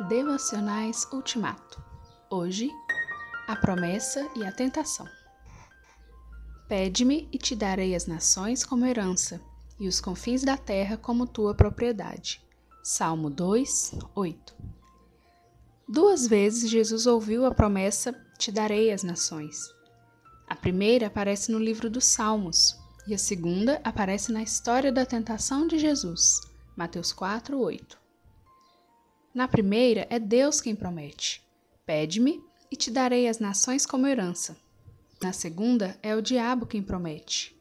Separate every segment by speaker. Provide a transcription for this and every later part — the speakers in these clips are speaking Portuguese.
Speaker 1: Devocionais Ultimato. Hoje, a promessa e a tentação. Pede-me e te darei as nações como herança, e os confins da terra como tua propriedade. Salmo 2, 8. Duas vezes Jesus ouviu a promessa: Te darei as nações. A primeira aparece no livro dos Salmos, e a segunda aparece na história da tentação de Jesus, Mateus 4, 8. Na primeira, é Deus quem promete: Pede-me e te darei as nações como herança. Na segunda, é o diabo quem promete: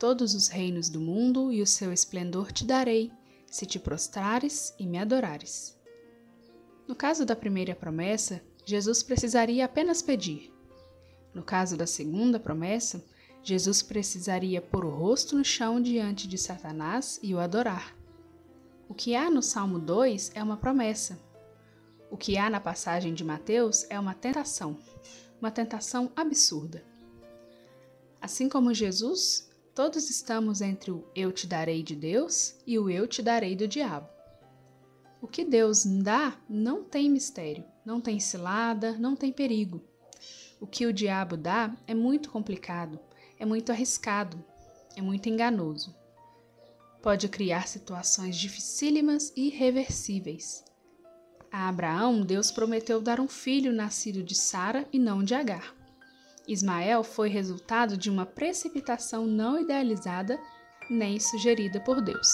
Speaker 1: Todos os reinos do mundo e o seu esplendor te darei, se te prostrares e me adorares. No caso da primeira promessa, Jesus precisaria apenas pedir. No caso da segunda promessa, Jesus precisaria pôr o rosto no chão diante de Satanás e o adorar. O que há no Salmo 2 é uma promessa. O que há na passagem de Mateus é uma tentação, uma tentação absurda. Assim como Jesus, todos estamos entre o eu te darei de Deus e o eu te darei do diabo. O que Deus dá não tem mistério, não tem cilada, não tem perigo. O que o diabo dá é muito complicado, é muito arriscado, é muito enganoso pode criar situações dificílimas e irreversíveis. A Abraão, Deus prometeu dar um filho nascido de Sara e não de Agar. Ismael foi resultado de uma precipitação não idealizada nem sugerida por Deus.